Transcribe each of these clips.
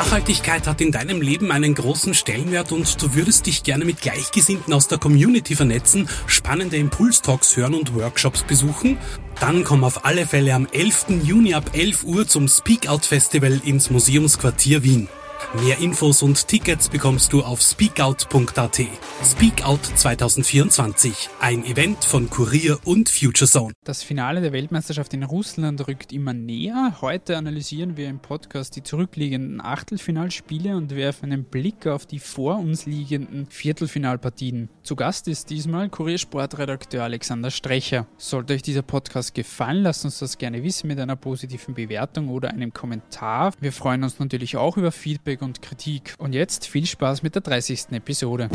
Nachhaltigkeit hat in deinem Leben einen großen Stellenwert und du würdest dich gerne mit Gleichgesinnten aus der Community vernetzen, spannende Impulstalks hören und Workshops besuchen? Dann komm auf alle Fälle am 11. Juni ab 11 Uhr zum Speak Out Festival ins Museumsquartier Wien. Mehr Infos und Tickets bekommst du auf speakout.at. Speakout 2024, ein Event von Kurier und FutureZone. Das Finale der Weltmeisterschaft in Russland rückt immer näher. Heute analysieren wir im Podcast die zurückliegenden Achtelfinalspiele und werfen einen Blick auf die vor uns liegenden Viertelfinalpartien. Zu Gast ist diesmal Kuriersportredakteur Alexander Strecher. Sollte euch dieser Podcast gefallen, lasst uns das gerne wissen mit einer positiven Bewertung oder einem Kommentar. Wir freuen uns natürlich auch über Feedback Feedback und Kritik. Und jetzt viel Spaß mit der 30. Episode.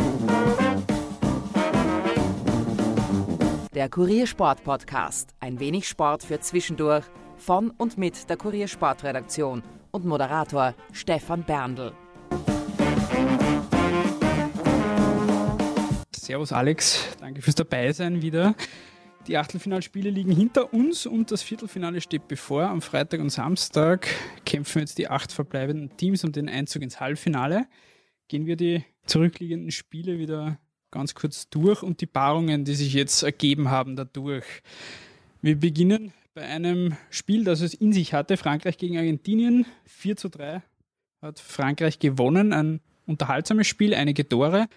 Der Kuriersport Podcast. Ein wenig Sport für zwischendurch. Von und mit der Kuriersportredaktion und Moderator Stefan Berndl. Servus Alex, danke fürs Dabeisein wieder. Die Achtelfinalspiele liegen hinter uns und das Viertelfinale steht bevor. Am Freitag und Samstag kämpfen jetzt die acht verbleibenden Teams um den Einzug ins Halbfinale. Gehen wir die zurückliegenden Spiele wieder ganz kurz durch und die Paarungen, die sich jetzt ergeben haben dadurch. Wir beginnen bei einem Spiel, das es in sich hatte, Frankreich gegen Argentinien. 4 zu 3 hat Frankreich gewonnen. Ein unterhaltsames Spiel, einige Tore.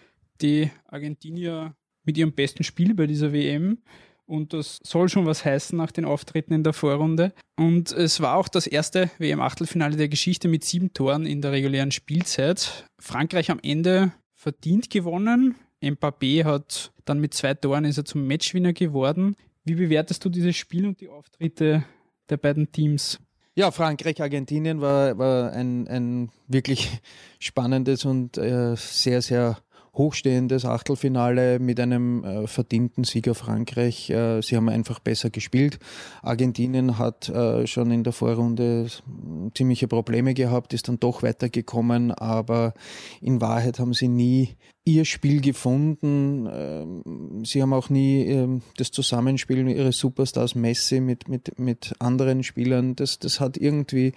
Die Argentinier mit ihrem besten Spiel bei dieser WM und das soll schon was heißen nach den Auftritten in der Vorrunde. Und es war auch das erste WM-Achtelfinale der Geschichte mit sieben Toren in der regulären Spielzeit. Frankreich am Ende verdient gewonnen. Mbappé hat dann mit zwei Toren ist er zum Matchwinner geworden. Wie bewertest du dieses Spiel und die Auftritte der beiden Teams? Ja, Frankreich-Argentinien war, war ein, ein wirklich spannendes und äh, sehr, sehr hochstehendes Achtelfinale mit einem äh, verdienten Sieger Frankreich. Äh, sie haben einfach besser gespielt. Argentinien hat äh, schon in der Vorrunde ziemliche Probleme gehabt, ist dann doch weitergekommen, aber in Wahrheit haben sie nie ihr Spiel gefunden. Ähm, sie haben auch nie ähm, das Zusammenspiel ihres Superstars Messi mit, mit, mit anderen Spielern. Das, das hat irgendwie,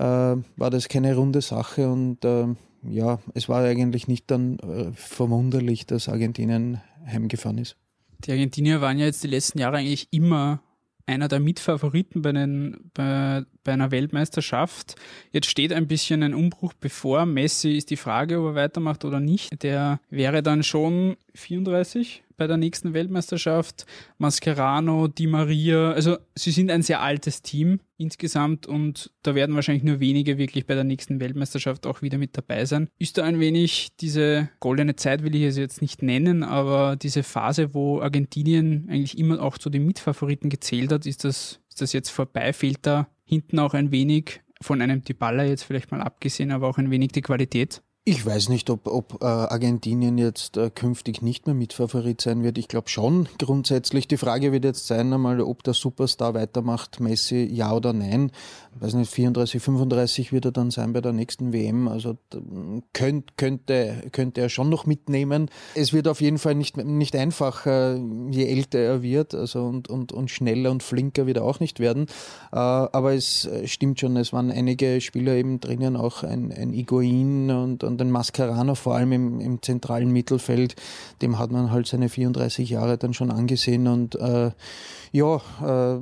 war das keine runde Sache und äh, ja, es war eigentlich nicht dann äh, verwunderlich, dass Argentinien heimgefahren ist. Die Argentinier waren ja jetzt die letzten Jahre eigentlich immer einer der Mitfavoriten bei, den, bei, bei einer Weltmeisterschaft. Jetzt steht ein bisschen ein Umbruch bevor. Messi ist die Frage, ob er weitermacht oder nicht. Der wäre dann schon 34 bei der nächsten Weltmeisterschaft. Mascherano, Di Maria, also sie sind ein sehr altes Team insgesamt und da werden wahrscheinlich nur wenige wirklich bei der nächsten Weltmeisterschaft auch wieder mit dabei sein. Ist da ein wenig diese goldene Zeit, will ich es jetzt nicht nennen, aber diese Phase, wo Argentinien eigentlich immer auch zu den Mitfavoriten gezählt hat, ist das, das jetzt vorbei? Fehlt da hinten auch ein wenig von einem Dybala jetzt vielleicht mal abgesehen, aber auch ein wenig die Qualität? Ich weiß nicht, ob, ob äh, Argentinien jetzt äh, künftig nicht mehr Mitfavorit sein wird. Ich glaube schon grundsätzlich. Die Frage wird jetzt sein, einmal, ob der Superstar weitermacht, Messi, ja oder nein. Ich weiß nicht, 34, 35 wird er dann sein bei der nächsten WM. Also könnt, könnte, könnte er schon noch mitnehmen. Es wird auf jeden Fall nicht, nicht einfacher, je älter er wird. Also und, und, und schneller und flinker wird er auch nicht werden. Äh, aber es stimmt schon, es waren einige Spieler eben drinnen, auch ein, ein Iguain und, und den Mascherano, vor allem im, im, zentralen Mittelfeld, dem hat man halt seine 34 Jahre dann schon angesehen und äh, ja, äh,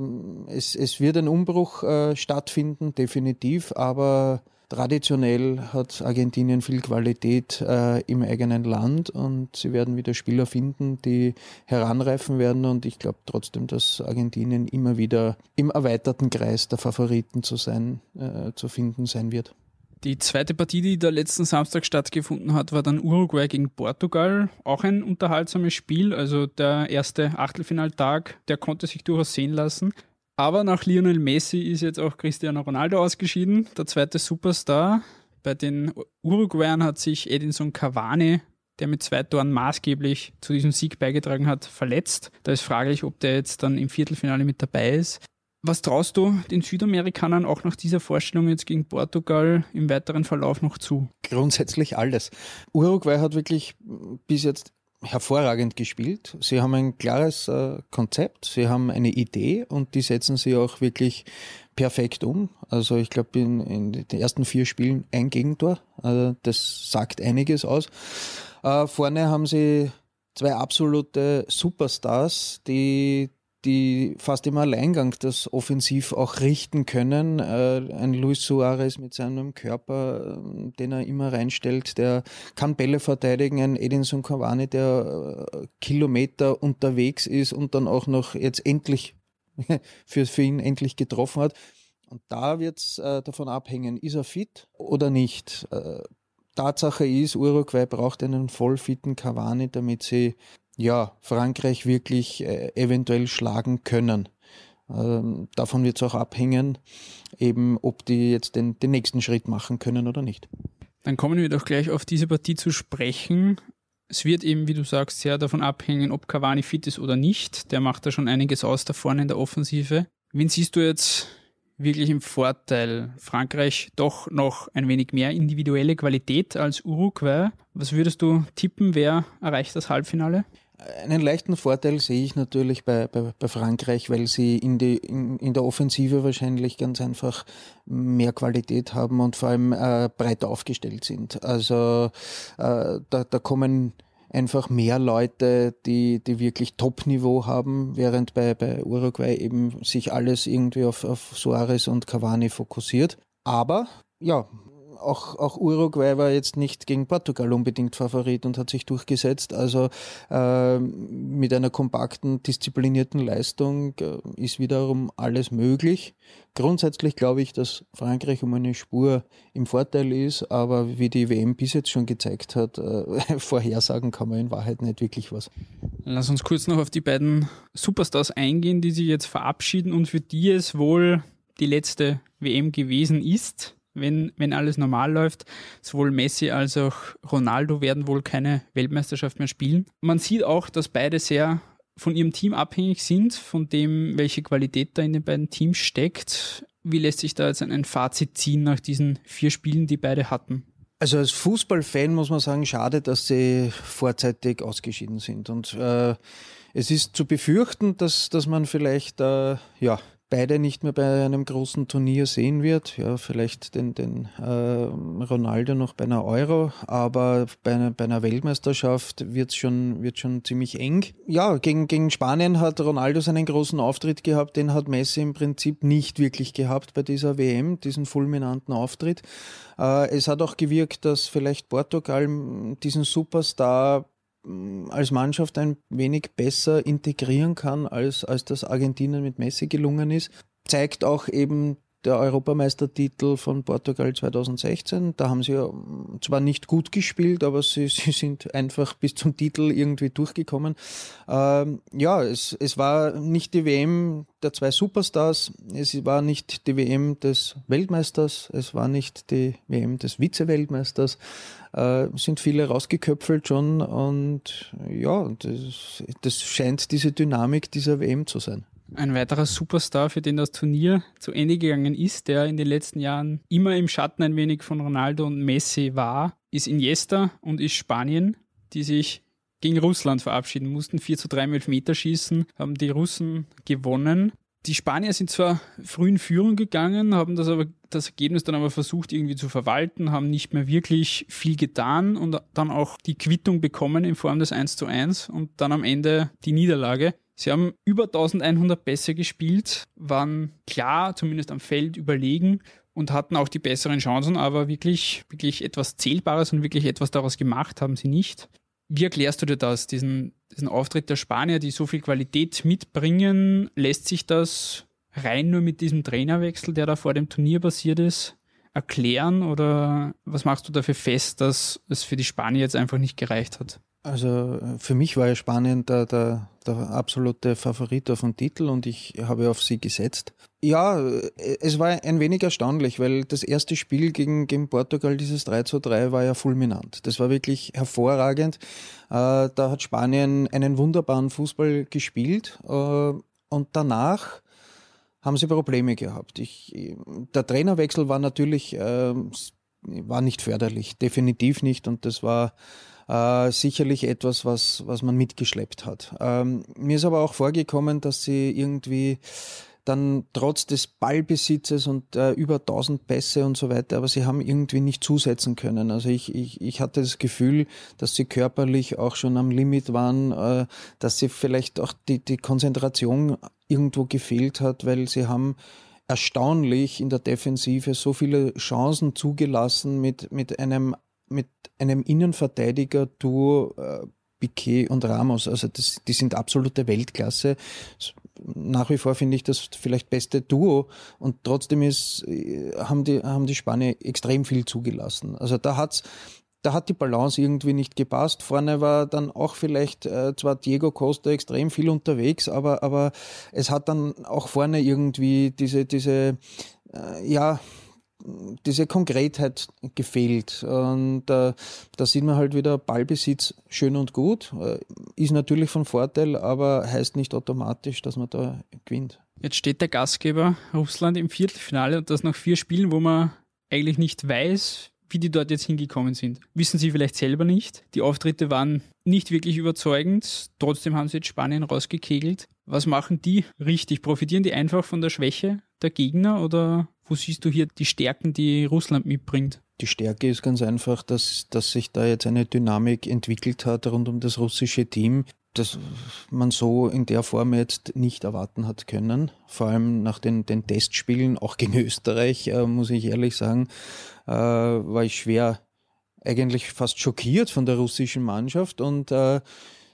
es, es wird ein Umbruch äh, stattfinden, definitiv, aber Traditionell hat Argentinien viel Qualität äh, im eigenen Land und sie werden wieder Spieler finden, die heranreifen werden. Und ich glaube trotzdem, dass Argentinien immer wieder im erweiterten Kreis der Favoriten zu sein, äh, zu finden sein wird. Die zweite Partie, die da letzten Samstag stattgefunden hat, war dann Uruguay gegen Portugal. Auch ein unterhaltsames Spiel. Also der erste Achtelfinaltag, der konnte sich durchaus sehen lassen. Aber nach Lionel Messi ist jetzt auch Cristiano Ronaldo ausgeschieden, der zweite Superstar. Bei den Uruguayern hat sich Edinson Cavani, der mit zwei Toren maßgeblich zu diesem Sieg beigetragen hat, verletzt. Da ist fraglich, ob der jetzt dann im Viertelfinale mit dabei ist. Was traust du den Südamerikanern auch nach dieser Vorstellung jetzt gegen Portugal im weiteren Verlauf noch zu? Grundsätzlich alles. Uruguay hat wirklich bis jetzt hervorragend gespielt. Sie haben ein klares äh, Konzept, sie haben eine Idee und die setzen sie auch wirklich perfekt um. Also ich glaube, in, in, den ersten vier Spielen ein Gegentor. Also das sagt einiges aus. Äh, vorne haben sie zwei absolute Superstars, die die fast im Alleingang das offensiv auch richten können. Äh, ein Luis Suarez mit seinem Körper, äh, den er immer reinstellt, der kann Bälle verteidigen. Ein Edinson Cavani, der äh, Kilometer unterwegs ist und dann auch noch jetzt endlich für, für ihn endlich getroffen hat. Und da wird es äh, davon abhängen, ist er fit oder nicht. Tatsache ist, Uruguay braucht einen vollfitten Cavani, damit sie ja, Frankreich wirklich äh, eventuell schlagen können. Ähm, davon wird es auch abhängen, eben ob die jetzt den, den nächsten Schritt machen können oder nicht. Dann kommen wir doch gleich auf diese Partie zu sprechen. Es wird eben, wie du sagst, sehr davon abhängen, ob Cavani fit ist oder nicht. Der macht da schon einiges aus da vorne in der Offensive. Wen siehst du jetzt wirklich im Vorteil. Frankreich doch noch ein wenig mehr individuelle Qualität als Uruguay. Was würdest du tippen, wer erreicht das Halbfinale? Einen leichten Vorteil sehe ich natürlich bei, bei, bei Frankreich, weil sie in, die, in, in der Offensive wahrscheinlich ganz einfach mehr Qualität haben und vor allem äh, breiter aufgestellt sind. Also äh, da, da kommen einfach mehr Leute, die, die wirklich Top-Niveau haben, während bei, bei Uruguay eben sich alles irgendwie auf, auf Suarez und Cavani fokussiert. Aber ja, auch, auch Uruguay war jetzt nicht gegen Portugal unbedingt Favorit und hat sich durchgesetzt. Also äh, mit einer kompakten, disziplinierten Leistung äh, ist wiederum alles möglich. Grundsätzlich glaube ich, dass Frankreich um eine Spur im Vorteil ist, aber wie die WM bis jetzt schon gezeigt hat, äh, vorhersagen kann man in Wahrheit nicht wirklich was. Lass uns kurz noch auf die beiden Superstars eingehen, die sich jetzt verabschieden und für die es wohl die letzte WM gewesen ist wenn, wenn alles normal läuft. Sowohl Messi als auch Ronaldo werden wohl keine Weltmeisterschaft mehr spielen. Man sieht auch, dass beide sehr von ihrem Team abhängig sind, von dem, welche Qualität da in den beiden Teams steckt. Wie lässt sich da jetzt ein Fazit ziehen nach diesen vier Spielen, die beide hatten? Also als Fußballfan muss man sagen, schade, dass sie vorzeitig ausgeschieden sind. Und äh, es ist zu befürchten, dass, dass man vielleicht äh, ja, beide nicht mehr bei einem großen Turnier sehen wird. Ja, vielleicht den, den äh, Ronaldo noch bei einer Euro, aber bei einer, bei einer Weltmeisterschaft wird schon, wird schon ziemlich eng. Ja, gegen, gegen Spanien hat Ronaldo seinen großen Auftritt gehabt, den hat Messi im Prinzip nicht wirklich gehabt bei dieser WM, diesen fulminanten Auftritt. Äh, es hat auch gewirkt, dass vielleicht Portugal diesen Superstar als Mannschaft ein wenig besser integrieren kann, als, als das Argentinien mit Messi gelungen ist. Zeigt auch eben der Europameistertitel von Portugal 2016. Da haben sie ja zwar nicht gut gespielt, aber sie, sie sind einfach bis zum Titel irgendwie durchgekommen. Ähm, ja, es, es war nicht die WM der zwei Superstars, es war nicht die WM des Weltmeisters, es war nicht die WM des Vize-Weltmeisters. Äh, sind viele rausgeköpfelt schon und ja, das, das scheint diese Dynamik dieser WM zu sein. Ein weiterer Superstar, für den das Turnier zu Ende gegangen ist, der in den letzten Jahren immer im Schatten ein wenig von Ronaldo und Messi war, ist Iniesta und ist Spanien, die sich gegen Russland verabschieden mussten. 4 zu 3 im Elfmeterschießen haben die Russen gewonnen. Die Spanier sind zwar früh in Führung gegangen, haben das aber das Ergebnis dann aber versucht irgendwie zu verwalten, haben nicht mehr wirklich viel getan und dann auch die Quittung bekommen in Form des 1 zu 1 und dann am Ende die Niederlage. Sie haben über 1100 Pässe gespielt, waren klar, zumindest am Feld überlegen und hatten auch die besseren Chancen, aber wirklich, wirklich etwas Zählbares und wirklich etwas daraus gemacht haben sie nicht. Wie erklärst du dir das, diesen, diesen Auftritt der Spanier, die so viel Qualität mitbringen? Lässt sich das rein nur mit diesem Trainerwechsel, der da vor dem Turnier passiert ist, erklären? Oder was machst du dafür fest, dass es für die Spanier jetzt einfach nicht gereicht hat? Also äh, für mich war ja Spanien der, der, der absolute Favorit auf den Titel und ich habe auf sie gesetzt. Ja, äh, es war ein wenig erstaunlich, weil das erste Spiel gegen, gegen Portugal, dieses 3 zu 3, war ja fulminant. Das war wirklich hervorragend. Äh, da hat Spanien einen wunderbaren Fußball gespielt und danach haben sie Probleme gehabt. Ich, der Trainerwechsel war natürlich war nicht förderlich, definitiv nicht und das war äh, sicherlich etwas, was, was man mitgeschleppt hat. Ähm, mir ist aber auch vorgekommen, dass sie irgendwie dann trotz des Ballbesitzes und äh, über 1000 Pässe und so weiter, aber sie haben irgendwie nicht zusetzen können. Also ich, ich, ich hatte das Gefühl, dass sie körperlich auch schon am Limit waren, äh, dass sie vielleicht auch die, die Konzentration irgendwo gefehlt hat, weil sie haben erstaunlich in der Defensive so viele Chancen zugelassen mit, mit einem mit einem Innenverteidiger-Duo äh, Piquet und Ramos. Also das, die sind absolute Weltklasse. Nach wie vor finde ich das vielleicht beste Duo und trotzdem ist, äh, haben die, haben die Spanier extrem viel zugelassen. Also da hat's, da hat die Balance irgendwie nicht gepasst. Vorne war dann auch vielleicht äh, zwar Diego Costa extrem viel unterwegs, aber, aber es hat dann auch vorne irgendwie diese, diese, äh, ja, diese Konkretheit gefehlt. Und äh, da sieht man halt wieder Ballbesitz schön und gut. Äh, ist natürlich von Vorteil, aber heißt nicht automatisch, dass man da gewinnt. Jetzt steht der Gastgeber Russland im Viertelfinale und das nach vier Spielen, wo man eigentlich nicht weiß, wie die dort jetzt hingekommen sind. Wissen sie vielleicht selber nicht. Die Auftritte waren nicht wirklich überzeugend. Trotzdem haben sie jetzt Spanien rausgekegelt. Was machen die richtig? Profitieren die einfach von der Schwäche der Gegner oder wo siehst du hier die Stärken, die Russland mitbringt? Die Stärke ist ganz einfach, dass, dass sich da jetzt eine Dynamik entwickelt hat rund um das russische Team, das man so in der Form jetzt nicht erwarten hat können. Vor allem nach den, den Testspielen, auch gegen Österreich, äh, muss ich ehrlich sagen, äh, war ich schwer, eigentlich fast schockiert von der russischen Mannschaft und äh,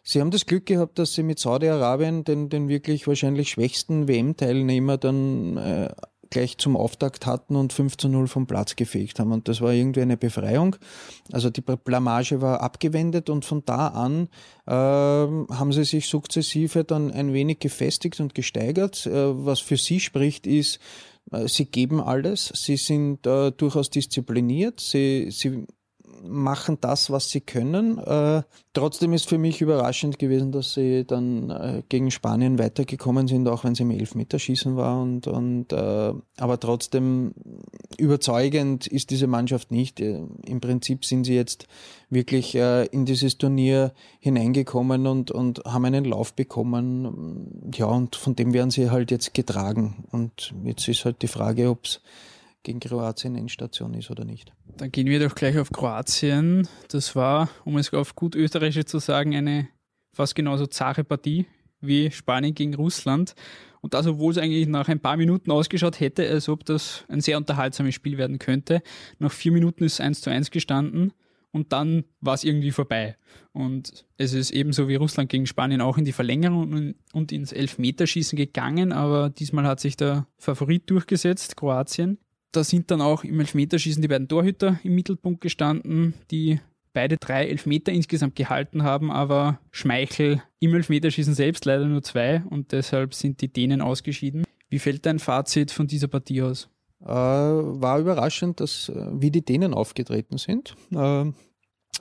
Sie haben das Glück gehabt, dass Sie mit Saudi-Arabien den, den wirklich wahrscheinlich schwächsten WM-Teilnehmer dann äh, gleich zum Auftakt hatten und 5 zu 0 vom Platz gefegt haben. Und das war irgendwie eine Befreiung. Also die Blamage war abgewendet und von da an äh, haben sie sich sukzessive dann ein wenig gefestigt und gesteigert. Äh, was für sie spricht, ist, äh, sie geben alles, sie sind äh, durchaus diszipliniert, sie, sie machen das, was sie können. Äh, trotzdem ist für mich überraschend gewesen, dass sie dann äh, gegen Spanien weitergekommen sind, auch wenn sie im Elfmeterschießen war. Und, und, äh, aber trotzdem überzeugend ist diese Mannschaft nicht. Äh, Im Prinzip sind sie jetzt wirklich äh, in dieses Turnier hineingekommen und, und haben einen Lauf bekommen. Ja, und von dem werden sie halt jetzt getragen. Und jetzt ist halt die Frage, ob es gegen Kroatien Endstation ist oder nicht. Dann gehen wir doch gleich auf Kroatien. Das war, um es auf gut österreichisch zu sagen, eine fast genauso zahre Partie wie Spanien gegen Russland. Und das, obwohl es eigentlich nach ein paar Minuten ausgeschaut hätte, als ob das ein sehr unterhaltsames Spiel werden könnte. Nach vier Minuten ist es 1 zu 1 gestanden und dann war es irgendwie vorbei. Und es ist ebenso wie Russland gegen Spanien auch in die Verlängerung und ins Elfmeterschießen gegangen, aber diesmal hat sich der Favorit durchgesetzt, Kroatien da sind dann auch im Elfmeterschießen die beiden Torhüter im Mittelpunkt gestanden, die beide drei Elfmeter insgesamt gehalten haben, aber Schmeichel im Elfmeterschießen selbst leider nur zwei und deshalb sind die Dänen ausgeschieden. Wie fällt dein Fazit von dieser Partie aus? Äh, war überraschend, dass äh, wie die Dänen aufgetreten sind. Äh,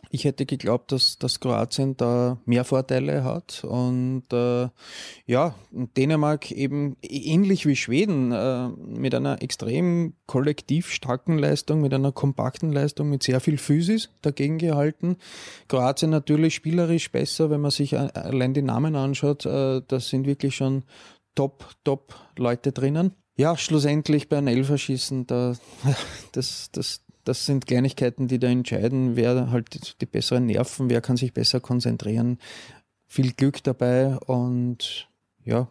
ich hätte geglaubt, dass, dass Kroatien da mehr Vorteile hat und äh, ja, Dänemark eben ähnlich wie Schweden äh, mit einer extrem kollektiv starken Leistung, mit einer kompakten Leistung, mit sehr viel Physis dagegen gehalten. Kroatien natürlich spielerisch besser, wenn man sich allein die Namen anschaut, äh, da sind wirklich schon top, top Leute drinnen. Ja, schlussendlich bei einem Elferschießen, da, das, das, das sind Kleinigkeiten, die da entscheiden, wer halt die besseren Nerven, wer kann sich besser konzentrieren. Viel Glück dabei und ja,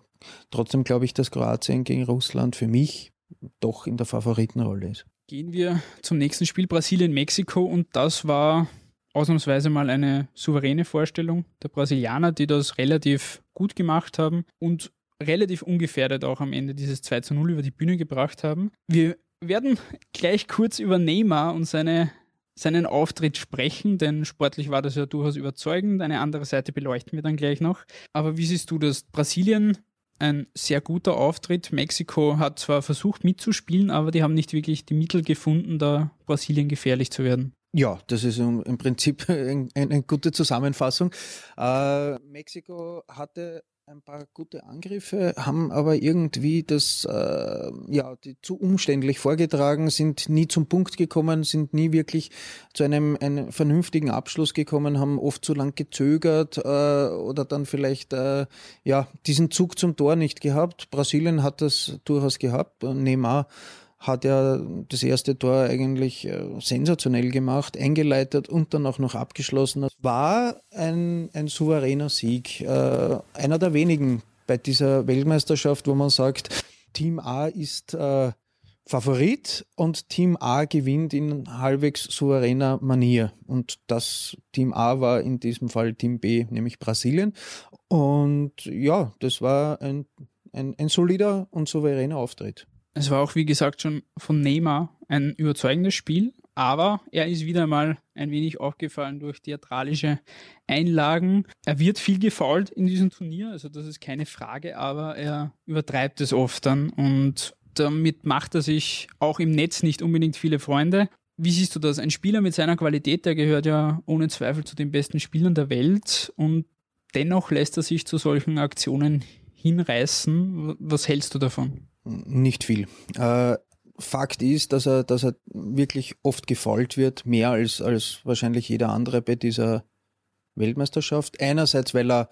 trotzdem glaube ich, dass Kroatien gegen Russland für mich doch in der Favoritenrolle ist. Gehen wir zum nächsten Spiel Brasilien-Mexiko und das war ausnahmsweise mal eine souveräne Vorstellung der Brasilianer, die das relativ gut gemacht haben und relativ ungefährdet auch am Ende dieses 2 zu 0 über die Bühne gebracht haben. Wir werden gleich kurz über Neymar und seine, seinen Auftritt sprechen, denn sportlich war das ja durchaus überzeugend. Eine andere Seite beleuchten wir dann gleich noch. Aber wie siehst du das? Brasilien, ein sehr guter Auftritt. Mexiko hat zwar versucht mitzuspielen, aber die haben nicht wirklich die Mittel gefunden, da Brasilien gefährlich zu werden. Ja, das ist im Prinzip eine, gute Zusammenfassung. Äh, Mexiko hatte ein paar gute Angriffe, haben aber irgendwie das äh, ja zu umständlich vorgetragen, sind nie zum Punkt gekommen, sind nie wirklich zu einem, einem vernünftigen Abschluss gekommen, haben oft zu lang gezögert äh, oder dann vielleicht äh, ja diesen Zug zum Tor nicht gehabt. Brasilien hat das durchaus gehabt. Neymar hat er das erste Tor eigentlich äh, sensationell gemacht, eingeleitet und dann auch noch abgeschlossen. War ein, ein souveräner Sieg. Äh, einer der wenigen bei dieser Weltmeisterschaft, wo man sagt, Team A ist äh, Favorit und Team A gewinnt in halbwegs souveräner Manier. Und das Team A war in diesem Fall Team B, nämlich Brasilien. Und ja, das war ein, ein, ein solider und souveräner Auftritt. Es war auch, wie gesagt, schon von Neymar ein überzeugendes Spiel, aber er ist wieder mal ein wenig aufgefallen durch theatralische Einlagen. Er wird viel gefault in diesem Turnier, also das ist keine Frage, aber er übertreibt es oft dann und damit macht er sich auch im Netz nicht unbedingt viele Freunde. Wie siehst du das? Ein Spieler mit seiner Qualität, der gehört ja ohne Zweifel zu den besten Spielern der Welt und dennoch lässt er sich zu solchen Aktionen hinreißen. Was hältst du davon? Nicht viel. Äh, Fakt ist, dass er, dass er wirklich oft gefault wird, mehr als, als wahrscheinlich jeder andere bei dieser Weltmeisterschaft. Einerseits, weil er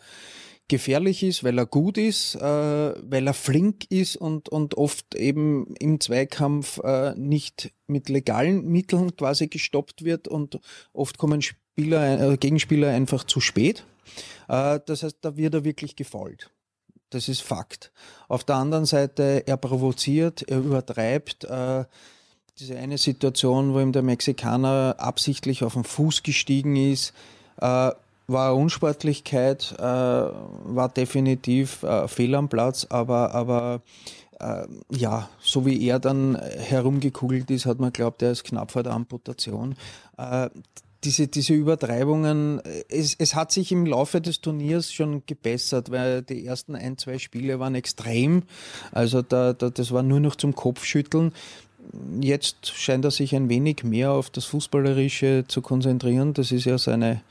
gefährlich ist, weil er gut ist, äh, weil er flink ist und, und oft eben im Zweikampf äh, nicht mit legalen Mitteln quasi gestoppt wird und oft kommen Spieler, äh, Gegenspieler einfach zu spät. Äh, das heißt, da wird er wirklich gefault. Das ist Fakt. Auf der anderen Seite, er provoziert, er übertreibt. Äh, diese eine Situation, wo ihm der Mexikaner absichtlich auf den Fuß gestiegen ist, äh, war Unsportlichkeit, äh, war definitiv äh, Fehl am Platz, aber, aber äh, ja, so wie er dann herumgekugelt ist, hat man glaubt, er ist knapp vor der Amputation. Diese, diese Übertreibungen, es, es hat sich im Laufe des Turniers schon gebessert, weil die ersten ein, zwei Spiele waren extrem. Also da, da, das war nur noch zum Kopfschütteln. Jetzt scheint er sich ein wenig mehr auf das Fußballerische zu konzentrieren. Das ist ja seine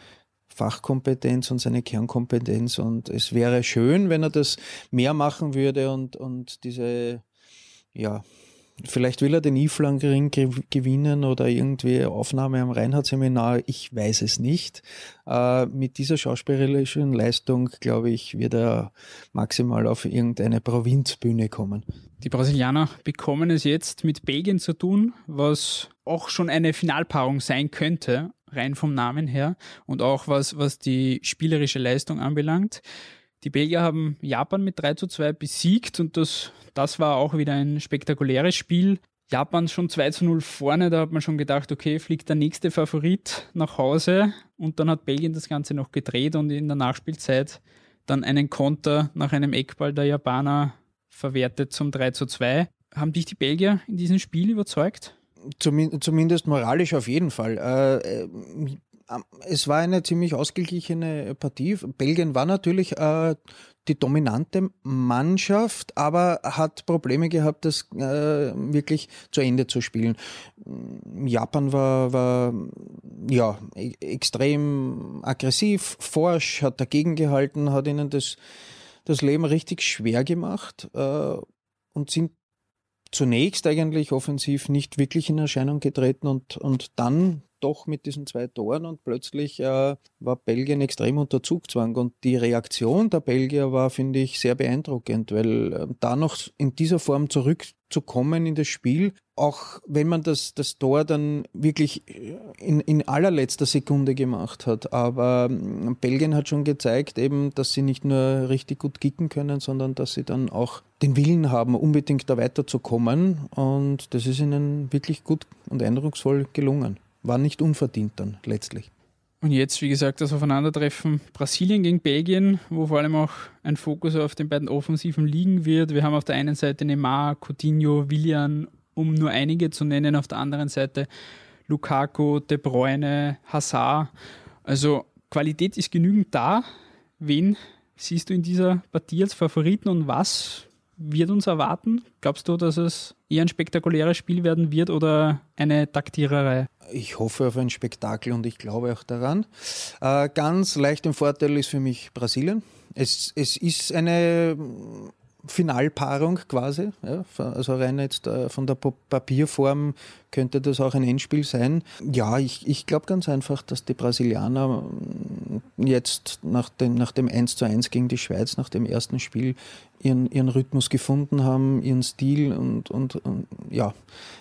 Fachkompetenz und seine Kernkompetenz. Und es wäre schön, wenn er das mehr machen würde und, und diese, ja, Vielleicht will er den Iflang-Ring gewinnen oder irgendwie Aufnahme am Reinhardt-Seminar, ich weiß es nicht. Äh, mit dieser schauspielerischen Leistung, glaube ich, wird er maximal auf irgendeine Provinzbühne kommen. Die Brasilianer bekommen es jetzt mit Belgien zu tun, was auch schon eine Finalpaarung sein könnte, rein vom Namen her und auch was, was die spielerische Leistung anbelangt. Die Belgier haben Japan mit 3 zu 2 besiegt und das, das war auch wieder ein spektakuläres Spiel. Japan schon 2 zu 0 vorne, da hat man schon gedacht, okay, fliegt der nächste Favorit nach Hause und dann hat Belgien das Ganze noch gedreht und in der Nachspielzeit dann einen Konter nach einem Eckball der Japaner verwertet zum 3 zu 2. Haben dich die Belgier in diesem Spiel überzeugt? Zumindest moralisch auf jeden Fall. Äh, äh, es war eine ziemlich ausgeglichene Partie. Belgien war natürlich äh, die dominante Mannschaft, aber hat Probleme gehabt, das äh, wirklich zu Ende zu spielen. Japan war, war ja e extrem aggressiv, forsch, hat dagegen gehalten, hat ihnen das, das Leben richtig schwer gemacht äh, und sind zunächst eigentlich offensiv nicht wirklich in Erscheinung getreten und, und dann doch mit diesen zwei Toren und plötzlich äh, war Belgien extrem unter Zugzwang. Und die Reaktion der Belgier war, finde ich, sehr beeindruckend, weil äh, da noch in dieser Form zurückzukommen in das Spiel, auch wenn man das, das Tor dann wirklich in, in allerletzter Sekunde gemacht hat, aber äh, Belgien hat schon gezeigt eben, dass sie nicht nur richtig gut kicken können, sondern dass sie dann auch den Willen haben, unbedingt da weiterzukommen. Und das ist ihnen wirklich gut und eindrucksvoll gelungen war nicht unverdient dann letztlich. Und jetzt, wie gesagt, das Aufeinandertreffen Brasilien gegen Belgien, wo vor allem auch ein Fokus auf den beiden Offensiven liegen wird. Wir haben auf der einen Seite Neymar, Coutinho, Willian, um nur einige zu nennen, auf der anderen Seite Lukaku, De Bruyne, Hazard. Also Qualität ist genügend da. Wen siehst du in dieser Partie als Favoriten und was wird uns erwarten? Glaubst du, dass es eher ein spektakuläres Spiel werden wird oder eine Taktiererei? Ich hoffe auf ein Spektakel und ich glaube auch daran. Äh, ganz leicht im Vorteil ist für mich Brasilien. Es, es ist eine Finalpaarung quasi. Ja, also rein jetzt äh, von der Papierform könnte das auch ein Endspiel sein. Ja, ich, ich glaube ganz einfach, dass die Brasilianer mm, jetzt nach dem, nach dem 1 zu 1 gegen die Schweiz, nach dem ersten Spiel, ihren, ihren Rhythmus gefunden haben, ihren Stil und, und, und ja,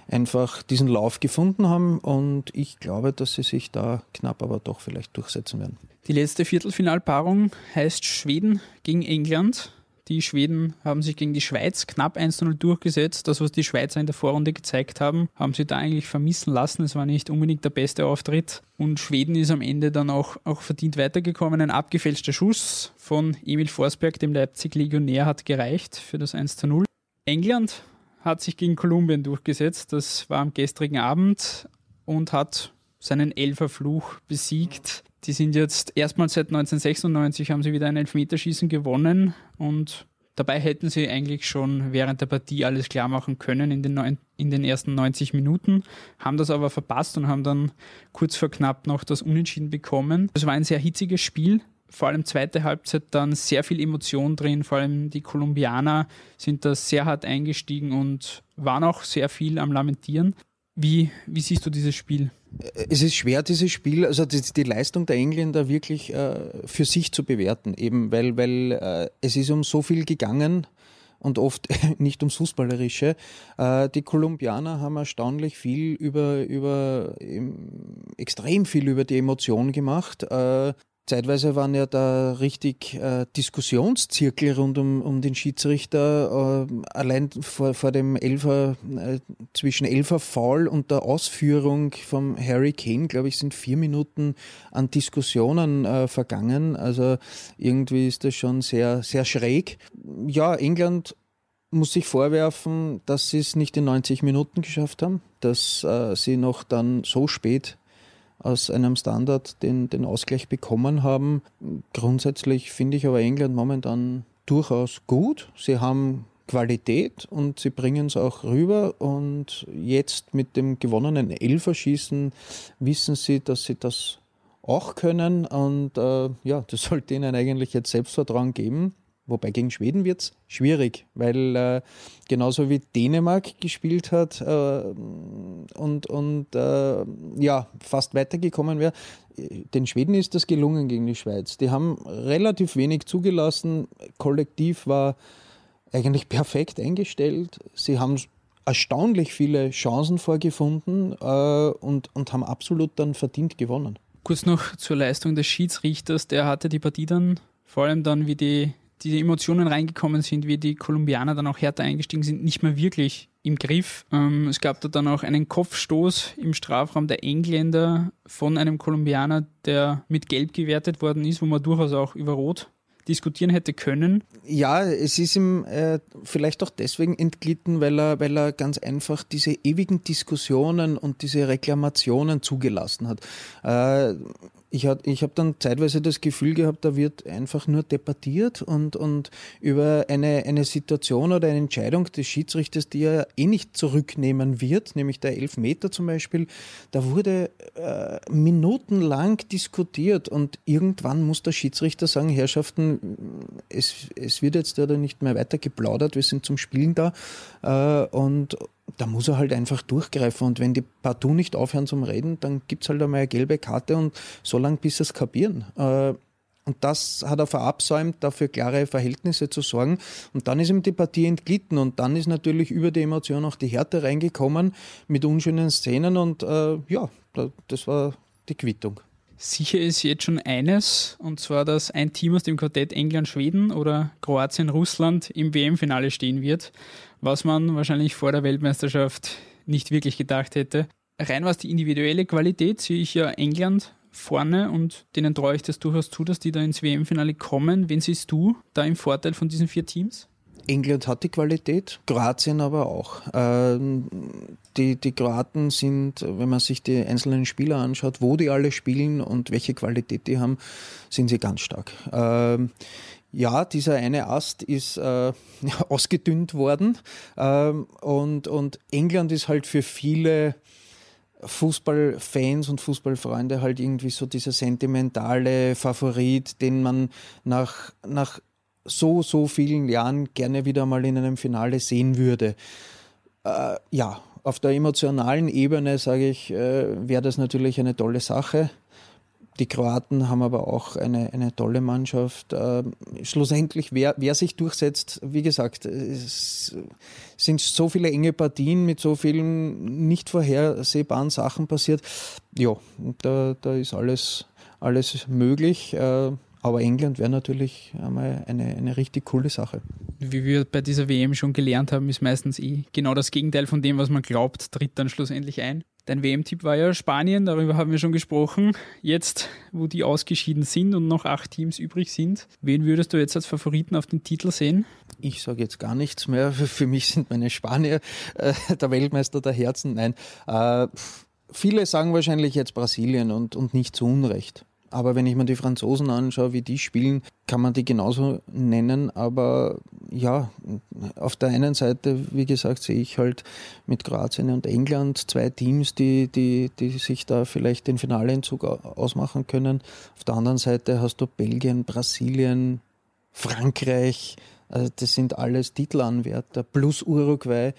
einfach diesen Lauf gefunden haben. Und ich glaube, dass sie sich da knapp aber doch vielleicht durchsetzen werden. Die letzte Viertelfinalpaarung heißt Schweden gegen England. Die Schweden haben sich gegen die Schweiz knapp 1-0 durchgesetzt. Das, was die Schweizer in der Vorrunde gezeigt haben, haben sie da eigentlich vermissen lassen. Es war nicht unbedingt der beste Auftritt. Und Schweden ist am Ende dann auch, auch verdient weitergekommen. Ein abgefälschter Schuss von Emil Forsberg, dem Leipzig-Legionär, hat gereicht für das 1-0. England hat sich gegen Kolumbien durchgesetzt. Das war am gestrigen Abend und hat seinen Elferfluch besiegt. Die sind jetzt erstmals seit 1996 haben sie wieder ein Elfmeterschießen gewonnen und dabei hätten sie eigentlich schon während der Partie alles klar machen können in den, neun, in den ersten 90 Minuten, haben das aber verpasst und haben dann kurz vor knapp noch das Unentschieden bekommen. Es war ein sehr hitziges Spiel, vor allem zweite Halbzeit dann sehr viel Emotion drin, vor allem die Kolumbianer sind da sehr hart eingestiegen und waren auch sehr viel am Lamentieren. Wie, wie siehst du dieses Spiel? Es ist schwer, dieses Spiel, also die, die Leistung der Engländer wirklich äh, für sich zu bewerten, eben weil, weil äh, es ist um so viel gegangen und oft nicht ums Fußballerische. Äh, die Kolumbianer haben erstaunlich viel über, über extrem viel über die Emotion gemacht. Zeitweise waren ja da richtig äh, Diskussionszirkel rund um, um den Schiedsrichter. Äh, allein vor, vor dem Elfer, äh, zwischen Elfer Foul und der Ausführung vom Harry Kane, glaube ich, sind vier Minuten an Diskussionen äh, vergangen. Also irgendwie ist das schon sehr, sehr schräg. Ja, England muss sich vorwerfen, dass sie es nicht in 90 Minuten geschafft haben, dass äh, sie noch dann so spät aus einem Standard den, den Ausgleich bekommen haben. Grundsätzlich finde ich aber England momentan durchaus gut. Sie haben Qualität und sie bringen es auch rüber. Und jetzt mit dem gewonnenen Elferschießen wissen sie, dass sie das auch können. Und äh, ja, das sollte ihnen eigentlich jetzt Selbstvertrauen geben. Wobei gegen Schweden wird es schwierig, weil äh, genauso wie Dänemark gespielt hat äh, und, und äh, ja, fast weitergekommen wäre, den Schweden ist das gelungen gegen die Schweiz. Die haben relativ wenig zugelassen. Kollektiv war eigentlich perfekt eingestellt. Sie haben erstaunlich viele Chancen vorgefunden äh, und, und haben absolut dann verdient gewonnen. Kurz noch zur Leistung des Schiedsrichters. Der hatte die Partie dann, vor allem dann, wie die die Emotionen reingekommen sind, wie die Kolumbianer dann auch härter eingestiegen sind, nicht mehr wirklich im Griff. Ähm, es gab da dann auch einen Kopfstoß im Strafraum der Engländer von einem Kolumbianer, der mit Gelb gewertet worden ist, wo man durchaus auch über Rot diskutieren hätte können. Ja, es ist ihm äh, vielleicht auch deswegen entglitten, weil er, weil er ganz einfach diese ewigen Diskussionen und diese Reklamationen zugelassen hat. Äh, ich, hat, ich habe dann zeitweise das Gefühl gehabt, da wird einfach nur debattiert und, und über eine, eine Situation oder eine Entscheidung des Schiedsrichters, die er eh nicht zurücknehmen wird, nämlich der Elfmeter zum Beispiel, da wurde äh, minutenlang diskutiert und irgendwann muss der Schiedsrichter sagen, Herrschaften, es, es wird jetzt ja nicht mehr weiter geplaudert, wir sind zum Spielen da äh, und da muss er halt einfach durchgreifen. Und wenn die partout nicht aufhören zum Reden, dann gibt es halt einmal eine gelbe Karte und so lange, bis sie es kapieren. Äh, und das hat er verabsäumt, dafür klare Verhältnisse zu sorgen. Und dann ist ihm die Partie entglitten und dann ist natürlich über die Emotion auch die Härte reingekommen mit unschönen Szenen und äh, ja, das war die Quittung. Sicher ist jetzt schon eines, und zwar, dass ein Team aus dem Quartett England-Schweden oder Kroatien-Russland im WM-Finale stehen wird was man wahrscheinlich vor der Weltmeisterschaft nicht wirklich gedacht hätte. Rein was die individuelle Qualität sehe ich ja England vorne und denen traue ich das durchaus zu, dass die da ins WM-Finale kommen. Wen siehst du da im Vorteil von diesen vier Teams? England hat die Qualität, Kroatien aber auch. Ähm, die, die Kroaten sind, wenn man sich die einzelnen Spieler anschaut, wo die alle spielen und welche Qualität die haben, sind sie ganz stark. Ähm, ja, dieser eine Ast ist äh, ausgedünnt worden ähm, und, und England ist halt für viele Fußballfans und Fußballfreunde halt irgendwie so dieser sentimentale Favorit, den man nach, nach so, so vielen Jahren gerne wieder mal in einem Finale sehen würde. Äh, ja, auf der emotionalen Ebene, sage ich, äh, wäre das natürlich eine tolle Sache. Die Kroaten haben aber auch eine, eine tolle Mannschaft. Äh, schlussendlich, wer, wer sich durchsetzt, wie gesagt, es sind so viele enge Partien mit so vielen nicht vorhersehbaren Sachen passiert. Ja, da, da ist alles, alles möglich. Äh, aber England wäre natürlich einmal eine, eine richtig coole Sache. Wie wir bei dieser WM schon gelernt haben, ist meistens eh genau das Gegenteil von dem, was man glaubt, tritt dann schlussendlich ein. Dein WM-Tipp war ja Spanien, darüber haben wir schon gesprochen. Jetzt, wo die ausgeschieden sind und noch acht Teams übrig sind, wen würdest du jetzt als Favoriten auf den Titel sehen? Ich sage jetzt gar nichts mehr. Für mich sind meine Spanier äh, der Weltmeister der Herzen. Nein. Äh, viele sagen wahrscheinlich jetzt Brasilien und, und nicht zu Unrecht. Aber wenn ich mir die Franzosen anschaue, wie die spielen, kann man die genauso nennen. Aber ja, auf der einen Seite, wie gesagt, sehe ich halt mit Kroatien und England zwei Teams, die, die, die sich da vielleicht den Finaleentzug ausmachen können. Auf der anderen Seite hast du Belgien, Brasilien, Frankreich. Also das sind alles Titelanwärter plus Uruguay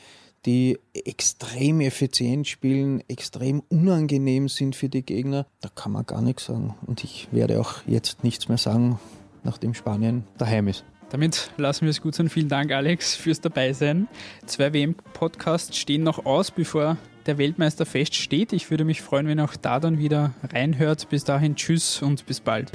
die extrem effizient spielen, extrem unangenehm sind für die Gegner. Da kann man gar nichts sagen. Und ich werde auch jetzt nichts mehr sagen, nachdem Spanien daheim ist. Damit lassen wir es gut sein. Vielen Dank, Alex, fürs Dabeisein. Zwei WM-Podcasts stehen noch aus, bevor der Weltmeister feststeht. Ich würde mich freuen, wenn auch da dann wieder reinhört. Bis dahin, tschüss und bis bald.